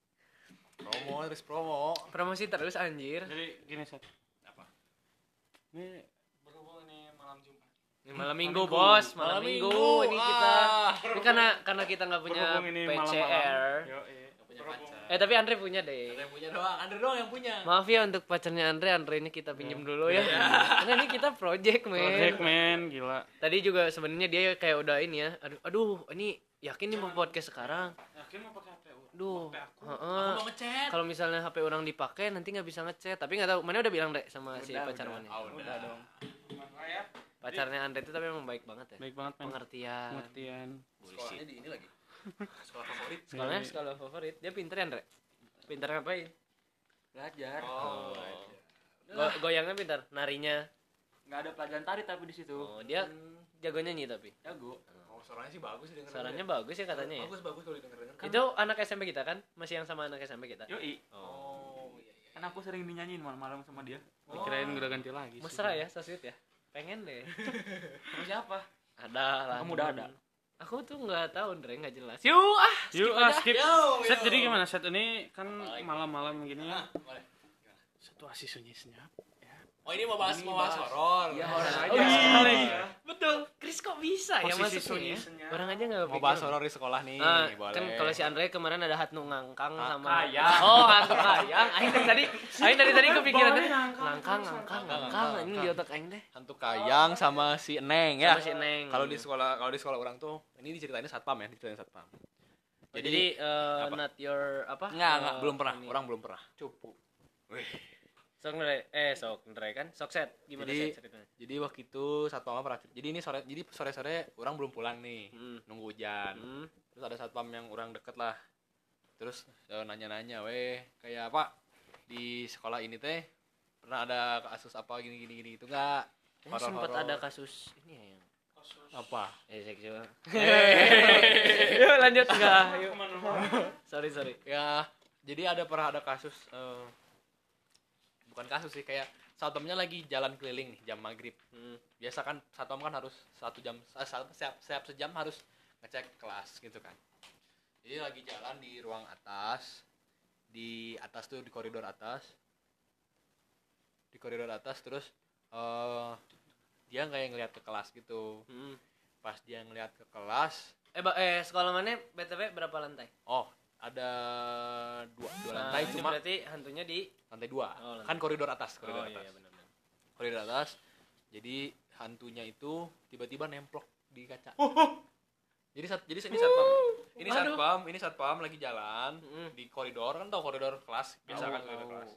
promo terus promo Promosi terus anjir. Jadi gini Set. apa Ini berhubung ini malam Jumat. Ini malam minggu, Minggu. Bos. Malam, Malam minggu. minggu. Ini kita Ah. ini karena karena kita nggak punya. PCR. Yo, punya Berhubung- pacar Eh, tapi Andre punya deh. yang punya doang Andre doang yang punya Maaf ya untuk pacarnya Andre, Andre ini kita pinjem dulu ya. Karena ini kita project, men. Project man, gila. Tadi juga sebenarnya dia kayak udah ini ya. Aduh, aduh ini yakin nih mau podcast sekarang. Yakin mau pakai HP? Duh. HP aku. heeh. aku mau ngechat Kalau misalnya HP orang dipakai nanti nggak bisa ngechat. Tapi nggak tahu. Mana udah bilang deh sama si Udah, pacar udah. mana? Ah, udah dong. Gimana ya? Pacarnya Andre itu tapi emang baik banget ya. Baik banget man. Pengertian. Pengertian. sekolahnya di ini lagi sekolah favorit Sekolahnya sekolah favorit. Dia pinter ya, Andre? Pinter ngapain? Belajar. oh Go- goyangnya pintar, narinya. Nggak ada pelajaran tari tapi di situ. Oh, dia jago nyanyi tapi. Jago. oh suaranya sih bagus sih denger Suaranya bagus ya katanya ya. bagus bagus kalau didengar dengar Itu anak SMP kita kan? Masih yang sama anak SMP kita. Yoi. oh iya iya Kan aku sering dinyanyiin malam-malam sama dia. Dikirain udah ganti lagi. sih. Mesra ya, so sweet ya. Pengen deh. Sama siapa? Ada lah. Kamu udah ada? Aku tuh nggak tahu, Andre nggak jelas. Yuk ah. Yuk, ah, skip. Yo, Set yo. jadi gimana? Set ini kan malam-malam gini ya. Situasi sunyi senyap. Oh ini mau bahas Ini mau bahas bahas. horor Iya, horor aja. Oh, iya. Iya. Betul. Chris kok bisa ya Posisi masuknya sunyi ya? Orang aja nggak mau bahas horor di sekolah nih Ah, boleh kan kalau si Andre kemarin ada Hatnu ngangkang Ah, sama kayang. Oh, hantu kayang. Aing dari tadi, aing dari tadi kepikiran deh. ngangkang, Ngangkang, ngangkang. Ini di otak aing deh. hantu kayang sama si Neng ya Sama si Neng. kalau di sekolah kalau di sekolah orang tuh ini diceritainnya satpam ya diceritain satpam jadi, Jadi eh, apa? not your apa enggak enggak Eh, belum pernah ini. orang belum pernah Cupu. Sok ndre eh sok ndre kan? Sok set gimana Jadi- set ceritanya? jadi waktu itu satpam pernah jadi ini sore jadi sore sore orang belum pulang nih Hmm. nunggu hujan. Hmm. terus ada satpam yang orang deket lah. Terus eh, nanya-nanya weh kayak apa? Di sekolah ini teh pernah ada kasus apa gini gini gini itu enggak Kayaknya sempat ada kasus ini ya yang apa? Eh seksual yuk lanjut. Enggak yuk. Sorry sorry. Ya jadi ada pernah ada kasus eh, bukan kasus sih kayak satpamnya lagi jalan keliling nih jam maghrib. Hmm. biasa kan satpam kan harus satu jam eh, setiap setiap sejam harus ngecek kelas gitu kan. Jadi lagi jalan di ruang atas di atas tuh di koridor atas. Di koridor atas terus eh dia kayak ngeliat ke kelas gitu. Hmm. pas dia ngeliat ke kelas eh eh sekolah mana? Btw berapa lantai? Oh ada dua dua Nah, lantai ini cuma. berarti hantunya di lantai dua. Oh, lantai kan koridor atas koridor oh iya, atas. iya benar benar. Koridor atas. Jadi hantunya itu tiba-tiba nemplok di kaca. Jadi sat, jadi ini satpam. Ini Waduh. satpam ini satpam lagi jalan Mm. di koridor. Kan tau koridor kelas biasa Tahu, kan koridor tahu. kelas.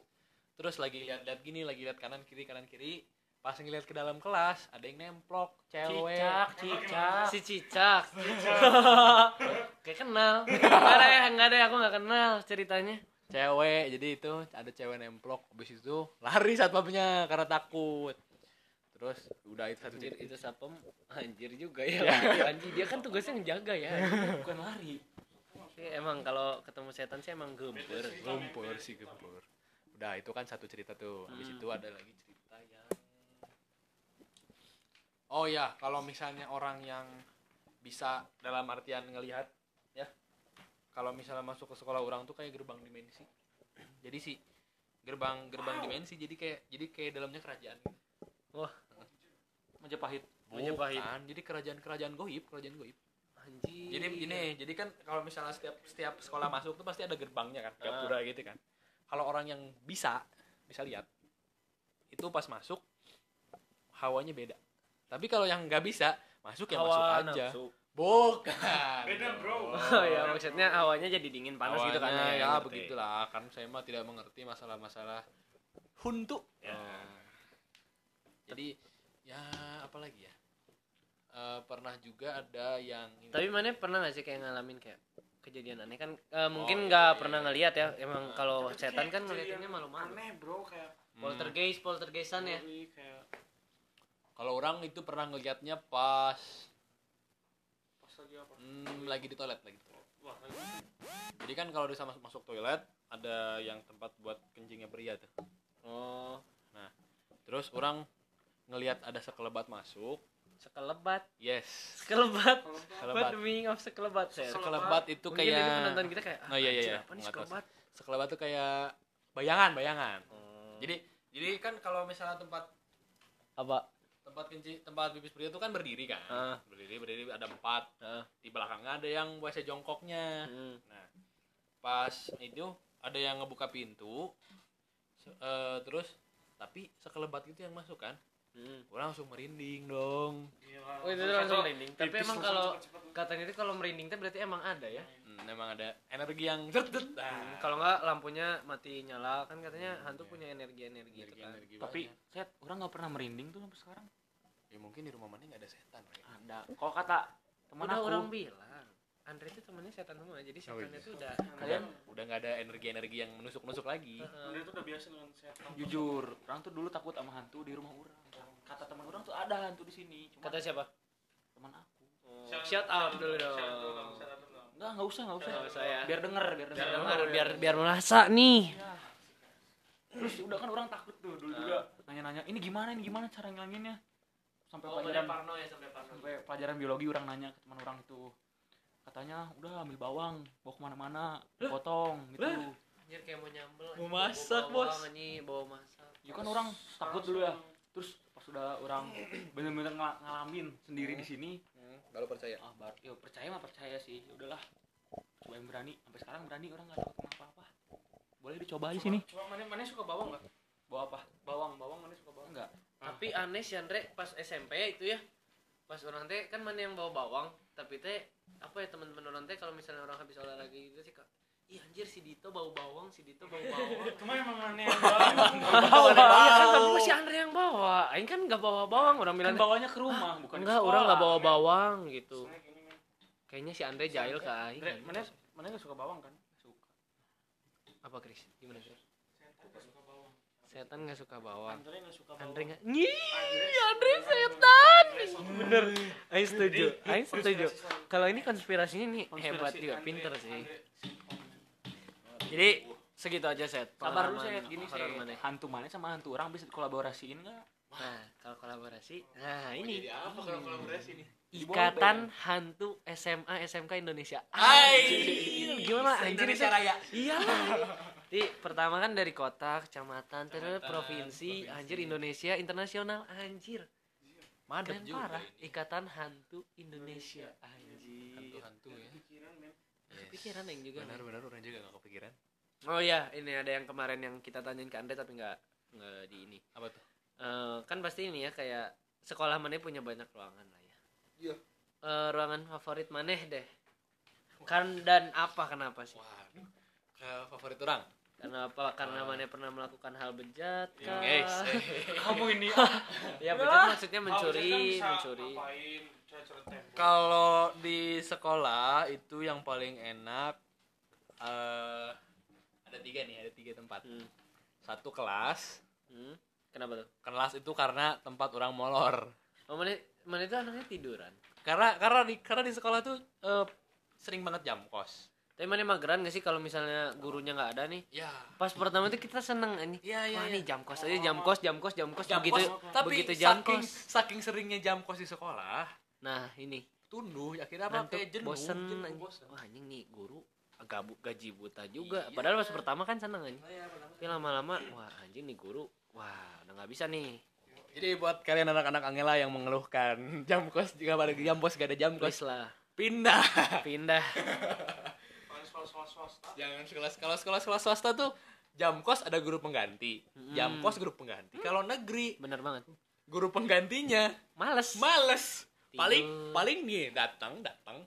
Terus lagi lihat-lihat gini lagi lihat kanan kiri kanan kiri pas ngeliat ke dalam kelas ada yang nemplok cewek. Cicak cicak. Si cicak. Kayak kenal. Nggak ada ya nggak ada ya aku nggak kenal ceritanya. Cewek jadi itu ada cewek nemplok habis itu lari satpamnya karena takut. Terus udah itu satu anjir cerita. itu sapem anjir juga ya. Anjir dia kan tugasnya ngejaga ya. Bukan lari. Emang kalau ketemu setan sih emang gempur gempur sih gempur udah itu kan satu cerita tuh. Habis Hmm. itu ada lagi cerita yang oh ya kalau misalnya orang yang bisa dalam artian ngelihat ya. Kalau misalnya masuk ke sekolah orang tuh kayak gerbang dimensi. Jadi sih gerbang gerbang dimensi jadi kayak jadi kayak dalamnya kerajaan. Wah. Majapahit. Majapahit. Bukan, jadi kerajaan kerajaan goib kerajaan goib. Anjir jadi ini jadi kan kalau misalnya setiap setiap sekolah masuk tuh pasti ada gerbangnya kan Ah. gapura gitu kan. Kalau orang yang bisa bisa lihat itu pas masuk hawanya beda tapi kalau yang nggak bisa masuk ya masuk Hawa aja nafsu. bukan Beda, bro. oh ya maksudnya hawanya jadi dingin panas gitu kan ya ngerti. begitulah kan saya mah tidak mengerti masalah-masalah huntu Ya. Oh. jadi ya apa lagi ya Eh, pernah juga ada yang tapi mana pernah gak sih kayak ngalamin kayak kejadian aneh kan eh, mungkin iya, nggak iya, pernah iya. ngelihat ya emang kalau Tapi setan kan ngeliatinnya malu-malu aneh bro kayak Hmm. poltergeist poltergeistan ya kayak kalau orang itu pernah ngelihatnya pas pas lagi apa Hmm, lagi di toilet lagi di toilet. wah Jadi kan kalau bisa masuk, masuk toilet ada yang tempat buat kencingnya pria tuh. oh Terus orang ngelihat ada sekelebat masuk. sekelebat Yes. sekelebat what Sekelebat. the meaning of sekelebat saya Sekelebat itu mungkin kayak penonton kita kayak Oh, iya, iya, iya. apa nih sekelebat sekelebat tuh kayak bayangan, bayangan. Oh. Jadi jadi kan kalau misalnya tempat apa tempat kencing tempat pipis pria itu kan berdiri kan. Ah. Berdiri berdiri ada empat. Ah. Di belakangnya ada yang WC jongkoknya. Hmm. Nah, pas itu ada yang ngebuka pintu, se- eh, terus tapi sekelebat itu yang masuk kan, Hmm. orang langsung merinding dong. gila Oh itu langsung merinding. Tapi emang kalau katanya itu kalau merinding itu berarti emang ada ya. Hmm, emang ada energi yang zet, zet. Nah, Hmm, Kalau nggak lampunya mati nyala kan katanya hantu punya energi-energi itu energi, kan. energi Tapi banyak. set orang nggak pernah merinding tuh sampai sekarang. Ya mungkin di rumah mana nggak ada setan Pak. Ada. Kalau kata teman Udah aku, orang bilang. Andre itu temannya setan semua. Jadi Oh, setannya iya. itu udah Kalian udah nggak ada energi-energi yang menusuk-nusuk lagi. Dia tuh udah biasa dengan setan jujur, orang tuh dulu takut sama hantu di rumah orang. Kata teman orang tuh ada hantu di sini. Cuma kata siapa? teman aku. Shout out dulu dong. Enggak, enggak usah, enggak usah. Nggak usah ya. Biar denger, biar denger. Biar denger, biar biar merasa nih. Iya. Terus udah kan orang takut tuh dulu juga nanya-nanya, ini gimana, ini gimana cara ngilanginnya? Sampai Oh, pelajaran parno ya sampai parno. sampai pelajaran biologi orang nanya ke teman orang itu. Katanya udah ambil bawang, bawa ke mana-mana, potong gitu. Anjir kayak mau nyambel. Mau masak, bawa Bos. bawang, anjing, bawa masak. Ya kan orang takut dulu ya. Terus pas udah orang bener-bener ngala- ngalamin sendiri di sini, Hmm, baru percaya. ah bar, ya percaya mah percaya sih. Ya udahlah. Coba yang berani. Sampai sekarang berani orang nggak takut sama apa-apa. Boleh dicoba di sini. Cuma mana mana suka bawang nggak? Bawa apa? Bawang, bawang mana suka bawang? Enggak. Tapi aneh sih Andre pas SMP itu ya. Pas orang teh kan mana yang bawa bawang, tapi teh apa ya teman-teman orang teh kalau misalnya orang habis olahraga gitu sih kak Ih anjir si Dito bau bawang, si Dito bau bawang. Cuma emang mana yang bawa? Iya kan tapi si Andre yang bawa. Aing kan nggak bawa bawang, orang bilang Kan bawanya ke rumah, bukan ke enggak, sekolah. orang nggak bawa bawang gitu. Kayaknya si Andre jahil ke Aing. Andre, mana mana nggak suka bawang kan? Suka. Apa Kris? Gimana Kris? Setan nggak suka bawang. Setan nggak suka bawang. Andre nggak suka bawang. Andre nggak. Nyih, Andre setan. Bener. Aing setuju. Aing setuju. Kalau ini konspirasinya nih Konspirasi hebat juga, Andre- pinter sih. Jadi segitu aja set. Dulu Pengalaman saya gini mana. hantu mana sama hantu orang bisa kolaborasiin enggak? Nah, kalau kolaborasi, nah Ini apa kalau kolaborasi nih? Ikatan Hantu SMA SMK Indonesia. Hai. Gimana anjir Indonesia? Raya. Iya. Di pertama kan dari kota, kecamatan, terus provinsi, anjir Indonesia, internasional, anjir. Madep Keren juga parah. ini. Ikatan Hantu Indonesia, anjir. Hantu-hantu ya. Pikiran, men. Pikiran yang juga. Benar-benar orang juga gak kepikiran. Oh iya, ini ada yang kemarin yang kita tanyain ke Andre tapi nggak nggak di ini. Apa tuh? Eh, kan pasti ini ya kayak sekolah mana punya banyak ruangan lah ya. Iya. Eh, ruangan favorit maneh deh. Kan dan apa kenapa sih? Waduh. Ke favorit orang. Karena apa? Karena maneh pernah melakukan hal bejat kah? Guys, Kamu ini ya bejat maksudnya mencuri, kan bisa mencuri. Kalau di sekolah itu yang paling enak eh ada tiga nih, ada tiga tempat. Hmm. Satu kelas. Hmm. Kenapa tuh? Kelas itu karena tempat orang molor. Oh, maneh maneh itu anaknya tiduran. Karena karena di karena di sekolah tuh eh, sering banget jam kos. Tapi maneh mageran gak sih kalau misalnya gurunya nggak ada nih? Ya. Pas pertama itu kita seneng ini. Iya iya. Wah, iya. ini jam kos aja jam kos, jam kos, jam kos Jam begitu kos, tapi begitu jam saking, kos. saking seringnya jam kos di sekolah, Nah, ini tunduh akhirnya apa kayak jenuh, bosen jenuh, anjing. bosen. wah anjing nih guru gabu gaji buta juga Iya. padahal pas pertama kan seneng anjing Iya, tapi lama-lama wah anjing nih guru wah udah nggak bisa nih Jadi buat kalian anak-anak Angela yang mengeluhkan jam kos jika pada jam kos gak ada jam kos please lah pindah. pindah Kalau swasta. Jangan sekolah kalau sekolah sekolah swasta tuh jam kos ada guru pengganti. Jam Hmm. kos guru pengganti. Kalau negeri bener banget guru penggantinya males males. Tidur. Paling paling nih datang datang.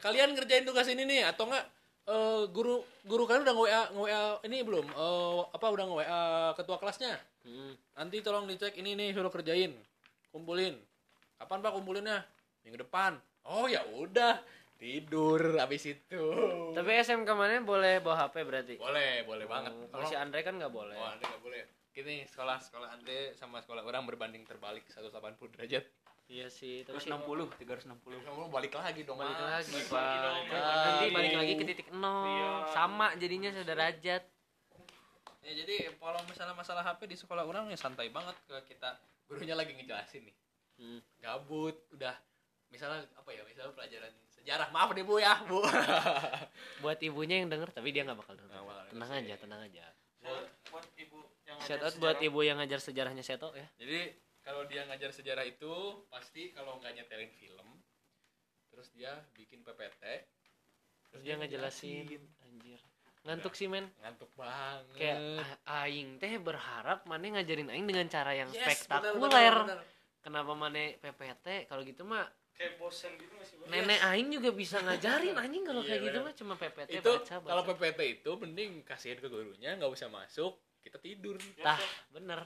Kalian ngerjain tugas ini nih atau enggak eh, guru guru kalian udah nge-WA nge-WA ini belum? Eh, apa udah nge-WA ketua kelasnya? Hmm. Nanti tolong dicek ini nih suruh kerjain. Kumpulin. Kapan Pak kumpulinnya? Minggu depan. Oh ya udah. Tidur habis itu. tapi SMK mana boleh bawa HP berarti Boleh, boleh banget. Oh, kalau si Andre kan nggak boleh Oh, Andre nggak boleh. Gini, sekolah sekolah Andre sama sekolah orang berbanding terbalik 180 derajat. iya sih tapi Terus sih 60, 360. Kamu balik lagi dong, balik Mas. lagi balik pak lagi dong, balik nanti lagi. balik lagi ke titik nol Iya. sama jadinya sederajat Ya, jadi kalau misalnya masalah HP di sekolah orang ya santai banget ke kita. Gurunya lagi ngejelasin nih. Hmm. Gabut, udah misalnya apa ya? Misalnya pelajaran sejarah. Maaf deh, Bu ya, Bu. buat ibunya yang denger tapi dia nggak bakal denger. Bakal tenang aja tenang aja. Buat, buat ibu yang shout ngajar out buat ibu yang ngajar sejarahnya Seto ya. Jadi kalau dia ngajar sejarah itu pasti kalau nggak nyetelin film, terus dia bikin PPT, terus dia ngejelasin anjir. Ngantuk sih men. Ngantuk banget. kayak aing teh berharap mana ngajarin aing dengan cara yang Yes, spektakuler. benar, benar, benar. kenapa mana PPT kalau gitu mah kayak bosen gitu nggak sih Bang? nenek aing juga bisa ngajarin anjing kalau Iya, kayak gitu mah cuma PPT itu baca kalau baca PPT itu mending kasihin ke gurunya nggak usah masuk kita tidur. Ya, tah bener.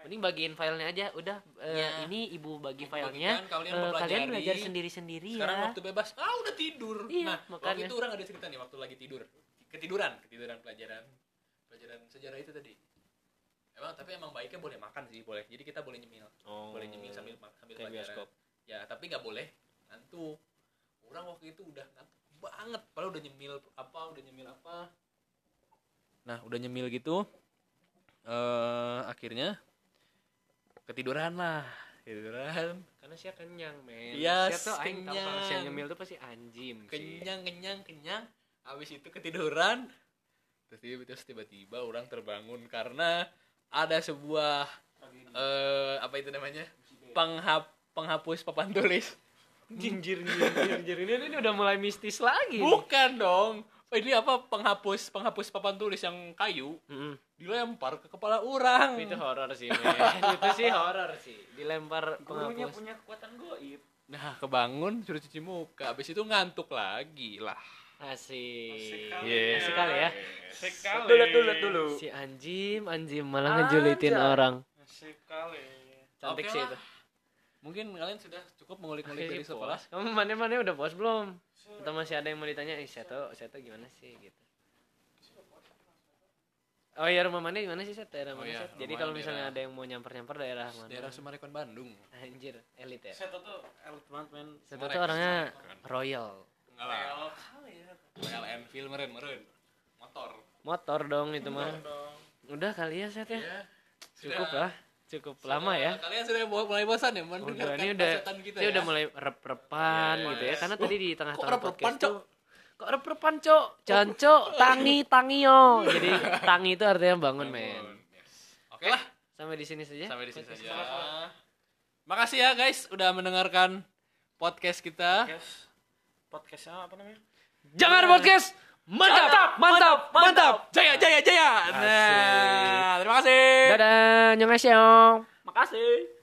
Mending bagiin filenya aja udah Ya. ini ibu bagi Ibu filenya kalian mempelajari. kalian belajar sendiri-sendiri sekarang ya waktu bebas ah udah tidur. Iya, nah makanya. waktu itu orang ada cerita nih waktu lagi tidur. Ketiduran ketiduran pelajaran pelajaran sejarah itu tadi. Emang tapi emang baiknya boleh makan sih boleh. Jadi kita boleh nyemil. Boleh nyemil sambil sambil Oh. kayak pelajaran. bioskop. Ya tapi nggak boleh ngantuk. Orang waktu itu udah ngantuk banget padahal udah nyemil apa udah nyemil apa. Nah udah nyemil gitu eh akhirnya ketiduran lah ketiduran. Karena sih kenyang men. Yes, Sia tuh aing tahu kalau kenyang. sia nyemil tuh pasti anjim sih. Kenyang kenyang kenyang. Habis itu ketiduran terus tiba-tiba orang terbangun karena ada sebuah eh apa itu namanya? Penghap penghapus papan tulis jinjir jinjir jinjir ini, ini udah mulai mistis lagi nih. bukan dong ini apa penghapus penghapus papan tulis yang kayu Mm-mm. dilempar ke kepala orang itu horor sih itu sih horor sih dilempar Gurunya penghapus punya kekuatan goib. Nah, kebangun suruh cuci muka, habis itu ngantuk lagi lah. Asik. Asik kali. Iya. Asik kali ya. Sekali. Dulu dulu dulu. Si anjim, anjim malah ngejulitin orang. Sekali. Cantik Oke sih lah. itu. Mungkin kalian sudah cukup mengulik-ngulik dari sekolah. puas. Kamu mana-mana udah puas belum? Atau masih ada yang mau ditanya? Tahu, saya tahu gimana sih gitu. Oh iya rumah mana di mana sih Set? Daerah Oh mana iya, Set? Jadi kalau daerah- misalnya ada yang mau nyamper-nyamper daerah mana? Daerah Sumarekon Bandung. Anjir, elit ya. Saya tuh elit banget men. Set Sumarekon, tuh orangnya Sumarekon. royal. Enggak lah. Real kali ya. Royal Enfield meren meren. Motor. Motor dong itu mah. Dong. Udah kali ya Set ya. Ya. Cukup Sudah. lah. Cukup lama ya. Kalian sudah mulai bosan ya Udah mendengarkan ini udah kita ya? udah mulai rep-repan Iya, gitu iya. ya. Karena tadi di tengah-tengah kok rep-repan, podcast Cok? tuh kok rep-repan cok janco tangi tangio jadi tangi itu artinya bangun men Bangun, yes. Oke lah, sampai di sini saja sampai di sini saja. Makasih ya guys udah mendengarkan podcast kita. Podcast. Podcastnya apa namanya? jangan podcast mantap mantap mantap Jaya jaya jaya. Nah, terima kasih. dadah nyongaseo Makasih.